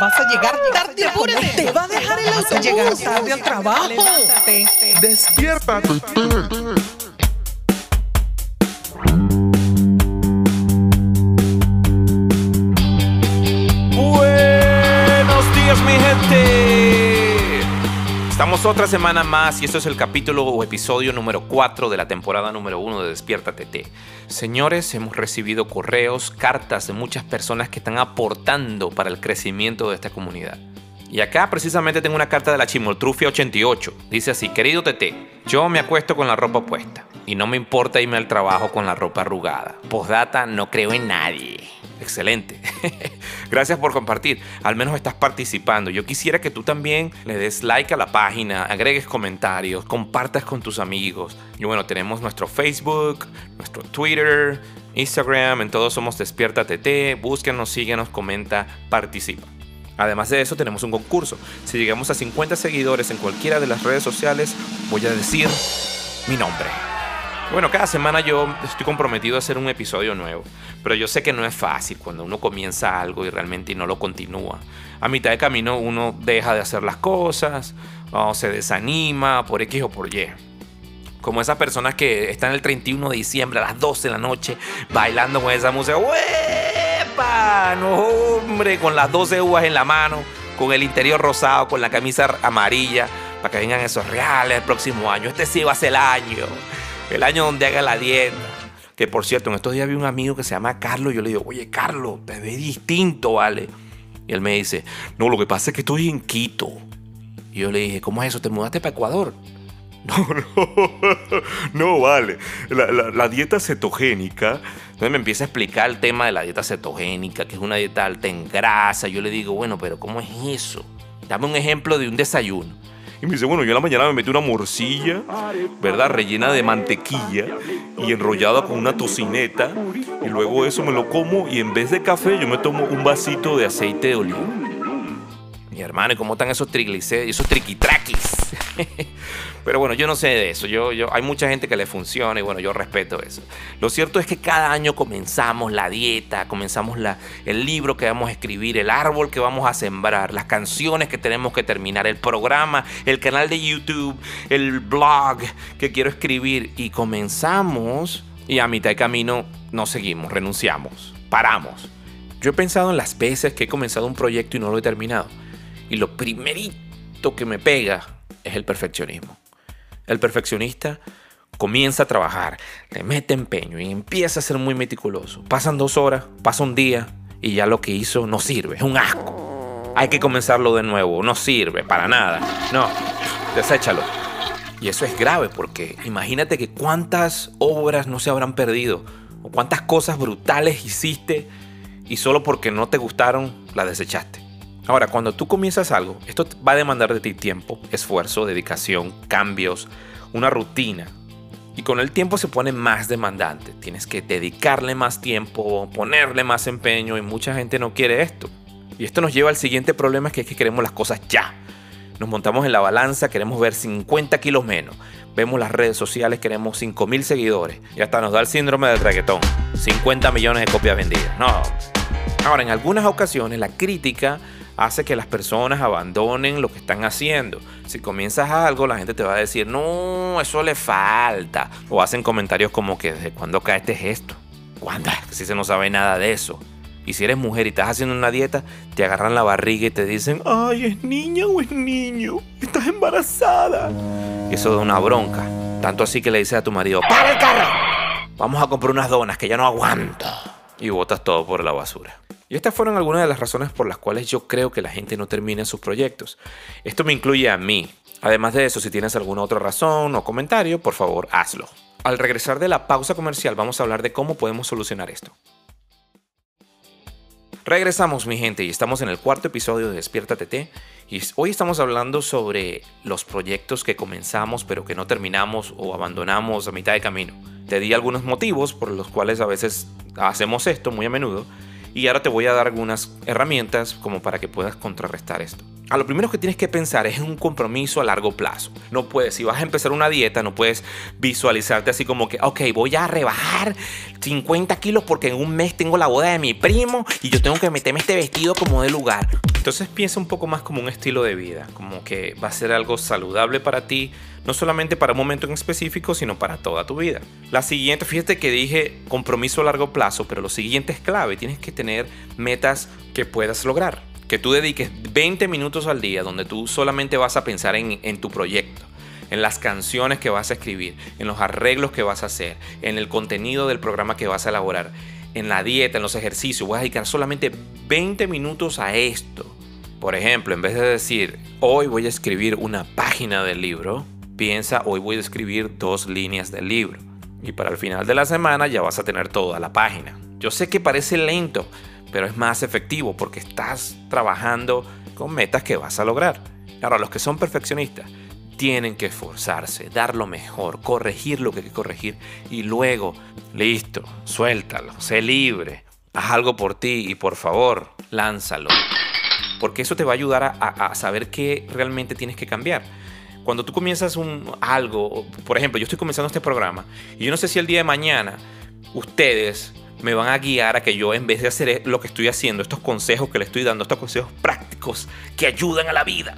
Vas a llegar tarde, apúrate. Te va a dejar el Vas a llegar tarde al trabajo. Levántate. Despiértate. Buenos días, mi gente. Estamos otra semana más y esto es el capítulo o episodio número 4 de la temporada número 1 de Despierta TT. Señores, hemos recibido correos, cartas de muchas personas que están aportando para el crecimiento de esta comunidad. Y acá precisamente tengo una carta de la Chimoltrufia 88. Dice así, querido TT, yo me acuesto con la ropa puesta y no me importa irme al trabajo con la ropa arrugada. Postdata, no creo en nadie. Excelente. Gracias por compartir. Al menos estás participando. Yo quisiera que tú también le des like a la página, agregues comentarios, compartas con tus amigos. Y bueno, tenemos nuestro Facebook, nuestro Twitter, Instagram, en todos somos Despierta TT. Búsquenos, síguenos, comenta, participa. Además de eso, tenemos un concurso. Si llegamos a 50 seguidores en cualquiera de las redes sociales, voy a decir mi nombre. Bueno, cada semana yo estoy comprometido a hacer un episodio nuevo, pero yo sé que no es fácil cuando uno comienza algo y realmente no lo continúa. A mitad de camino uno deja de hacer las cosas, o se desanima por X o por Y. Como esas personas que están el 31 de diciembre a las 12 de la noche bailando con esa música. ¡Uepa! No, hombre, con las 12 uvas en la mano, con el interior rosado, con la camisa amarilla, para que vengan esos reales el próximo año. Este sí va a ser el año. El año donde haga la dieta. Que por cierto, en estos días vi un amigo que se llama Carlos. Y yo le digo, oye, Carlos, te ves distinto, ¿vale? Y él me dice, no, lo que pasa es que estoy en Quito. Y yo le dije, ¿cómo es eso? ¿Te mudaste para Ecuador? No, no, no vale. La, la- la dieta cetogénica. Entonces me empieza a explicar el tema de la dieta cetogénica, que es una dieta alta en grasa. Yo le digo, bueno, pero ¿cómo es eso? Dame un ejemplo de un desayuno. Y me dice, bueno, yo en la mañana me metí una morcilla, ¿verdad? Rellena de mantequilla y enrollada con una tocineta. Y luego eso me lo como y en vez de café yo me tomo un vasito de aceite de oliva. Mi hermano, ¿y cómo están esos triglicéridos, esos triquitraquis? Pero bueno, yo no sé de eso. Yo, yo, hay mucha gente que le funciona y bueno, yo respeto eso. Lo cierto es que cada año comenzamos la dieta, comenzamos la, el libro que vamos a escribir, el árbol que vamos a sembrar, las canciones que tenemos que terminar, el programa, el canal de YouTube, el blog que quiero escribir. Y comenzamos y a mitad de camino no seguimos, renunciamos, paramos. Yo he pensado en las veces que he comenzado un proyecto y no lo he terminado. Y lo primerito que me pega es el perfeccionismo. El perfeccionista comienza a trabajar, le mete empeño y empieza a ser muy meticuloso. Pasan dos horas, pasa un día y ya lo que hizo no sirve, es un asco. Hay que comenzarlo de nuevo, no sirve para nada. No, deséchalo. Y eso es grave porque imagínate que cuántas obras no se habrán perdido o cuántas cosas brutales hiciste y solo porque no te gustaron la desechaste. Ahora, cuando tú comienzas algo, esto va a demandar de ti tiempo, esfuerzo, dedicación, cambios, una rutina. Y con el tiempo se pone más demandante. Tienes que dedicarle más tiempo, ponerle más empeño y mucha gente no quiere esto. Y esto nos lleva al siguiente problema que es que queremos las cosas ya. Nos montamos en la balanza, queremos ver 50 kilos menos. Vemos las redes sociales, queremos 5 mil seguidores. Y hasta nos da el síndrome del traquetón. 50 millones de copias vendidas. No. Ahora, en algunas ocasiones la crítica hace que las personas abandonen lo que están haciendo. Si comienzas algo, la gente te va a decir, no, eso le falta. O hacen comentarios como que, ¿desde cuándo cae este gesto? ¿Cuándo? Si se no sabe nada de eso. Y si eres mujer y estás haciendo una dieta, te agarran la barriga y te dicen, ay, ¿es niña o es niño? Estás embarazada. Eso da una bronca. Tanto así que le dices a tu marido, ¡para el carro! Vamos a comprar unas donas que ya no aguanto. Y botas todo por la basura. Y estas fueron algunas de las razones por las cuales yo creo que la gente no termina sus proyectos. Esto me incluye a mí. Además de eso, si tienes alguna otra razón o comentario, por favor, hazlo. Al regresar de la pausa comercial, vamos a hablar de cómo podemos solucionar esto. Regresamos, mi gente, y estamos en el cuarto episodio de Despierta TT. Y hoy estamos hablando sobre los proyectos que comenzamos pero que no terminamos o abandonamos a mitad de camino. Te di algunos motivos por los cuales a veces hacemos esto muy a menudo. Y ahora te voy a dar algunas herramientas como para que puedas contrarrestar esto. A lo primero que tienes que pensar es en un compromiso a largo plazo. No puedes, si vas a empezar una dieta, no puedes visualizarte así como que, ok, voy a rebajar 50 kilos porque en un mes tengo la boda de mi primo y yo tengo que meterme este vestido como de lugar. Entonces piensa un poco más como un estilo de vida, como que va a ser algo saludable para ti, no solamente para un momento en específico, sino para toda tu vida. La siguiente, fíjate que dije compromiso a largo plazo, pero lo siguiente es clave, tienes que tener metas que puedas lograr que tú dediques 20 minutos al día donde tú solamente vas a pensar en, tu proyecto, en las canciones que vas a escribir, en los arreglos que vas a hacer, en el contenido del programa que vas a elaborar, en la dieta, en los ejercicios, vas a dedicar solamente 20 minutos a esto. Por ejemplo, en vez de decir, hoy voy a escribir una página del libro, piensa, hoy voy a escribir dos líneas del libro. Y para el final de la semana ya vas a tener toda la página. Yo sé que parece lento, pero es más efectivo porque estás trabajando con metas que vas a lograr. Ahora, los que son perfeccionistas tienen que esforzarse, dar lo mejor, corregir lo que hay que corregir y luego, listo, suéltalo, sé libre, haz algo por ti y por favor, lánzalo. Porque eso te va a ayudar a, saber qué realmente tienes que cambiar cuando tú comienzas un, algo, por ejemplo, yo estoy comenzando este programa y yo no sé si el día de mañana ustedes me van a guiar a que yo en vez de hacer lo que estoy haciendo, estos consejos que le estoy dando, estos consejos prácticos que ayudan a la vida,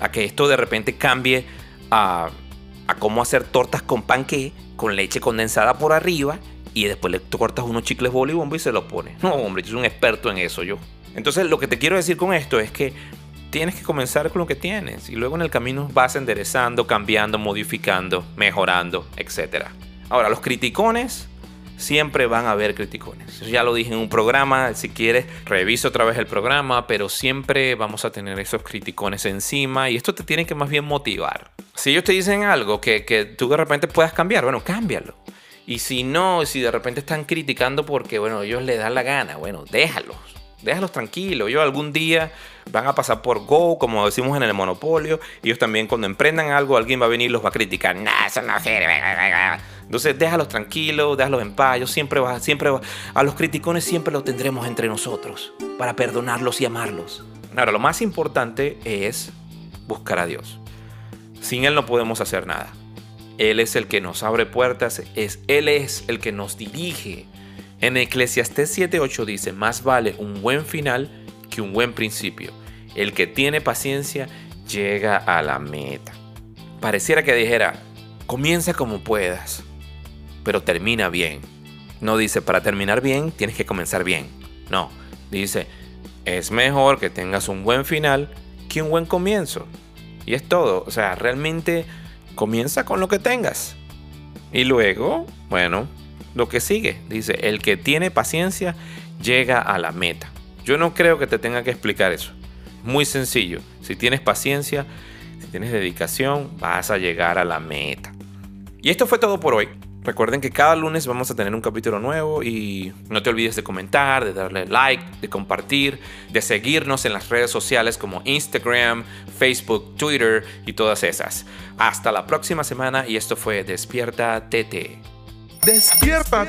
a que esto de repente cambie a, a cómo hacer tortas con panque, con leche condensada por arriba y después le cortas unos chicles bolibombo y se lo pones. No, hombre, yo soy un experto en eso yo. Entonces lo que te quiero decir con esto es que tienes que comenzar con lo que tienes y luego en el camino vas enderezando, cambiando, modificando, mejorando, etc. Ahora, los criticones siempre van a haber criticones. ya lo dije en un programa, si quieres, revisa otra vez el programa, pero siempre vamos a tener esos criticones encima y esto te tiene que más bien motivar. Si ellos te dicen algo que, que tú de repente puedas cambiar, bueno, cámbialo. Y si no, si de repente están criticando porque, bueno, ellos les dan la gana, bueno, déjalos déjalos tranquilos. Ellos algún día van a pasar por Go, como decimos en el Monopolio. Ellos también cuando emprendan algo, alguien va a venir y los va a criticar. Nah, eso no sirve. Entonces déjalos tranquilos, déjalos en paz. Yo siempre, va, siempre a los criticones siempre los tendremos entre nosotros para perdonarlos y amarlos. Ahora, lo más importante es buscar a Dios. Sin Él no podemos hacer nada. Él es el que nos abre puertas, es, Él es el que nos dirige. En Eclesiastés 7:8 dice, más vale un buen final que un buen principio. El que tiene paciencia llega a la meta. Pareciera que dijera, comienza como puedas, pero termina bien. No dice, para terminar bien tienes que comenzar bien. No, dice, es mejor que tengas un buen final que un buen comienzo. Y es todo. O sea, realmente comienza con lo que tengas. Y luego, bueno, lo que sigue. Dice, el que tiene paciencia llega a la meta. Yo no creo que te tenga que explicar eso. Muy sencillo. Si tienes paciencia, si tienes dedicación, vas a llegar a la meta. Y esto fue todo por hoy. Recuerden que cada lunes vamos a tener un capítulo nuevo y no te olvides de comentar, de darle like, de compartir, de seguirnos en las redes sociales como Instagram, Facebook, Twitter y todas esas. Hasta la próxima semana y esto fue Despierta TT. Despierta.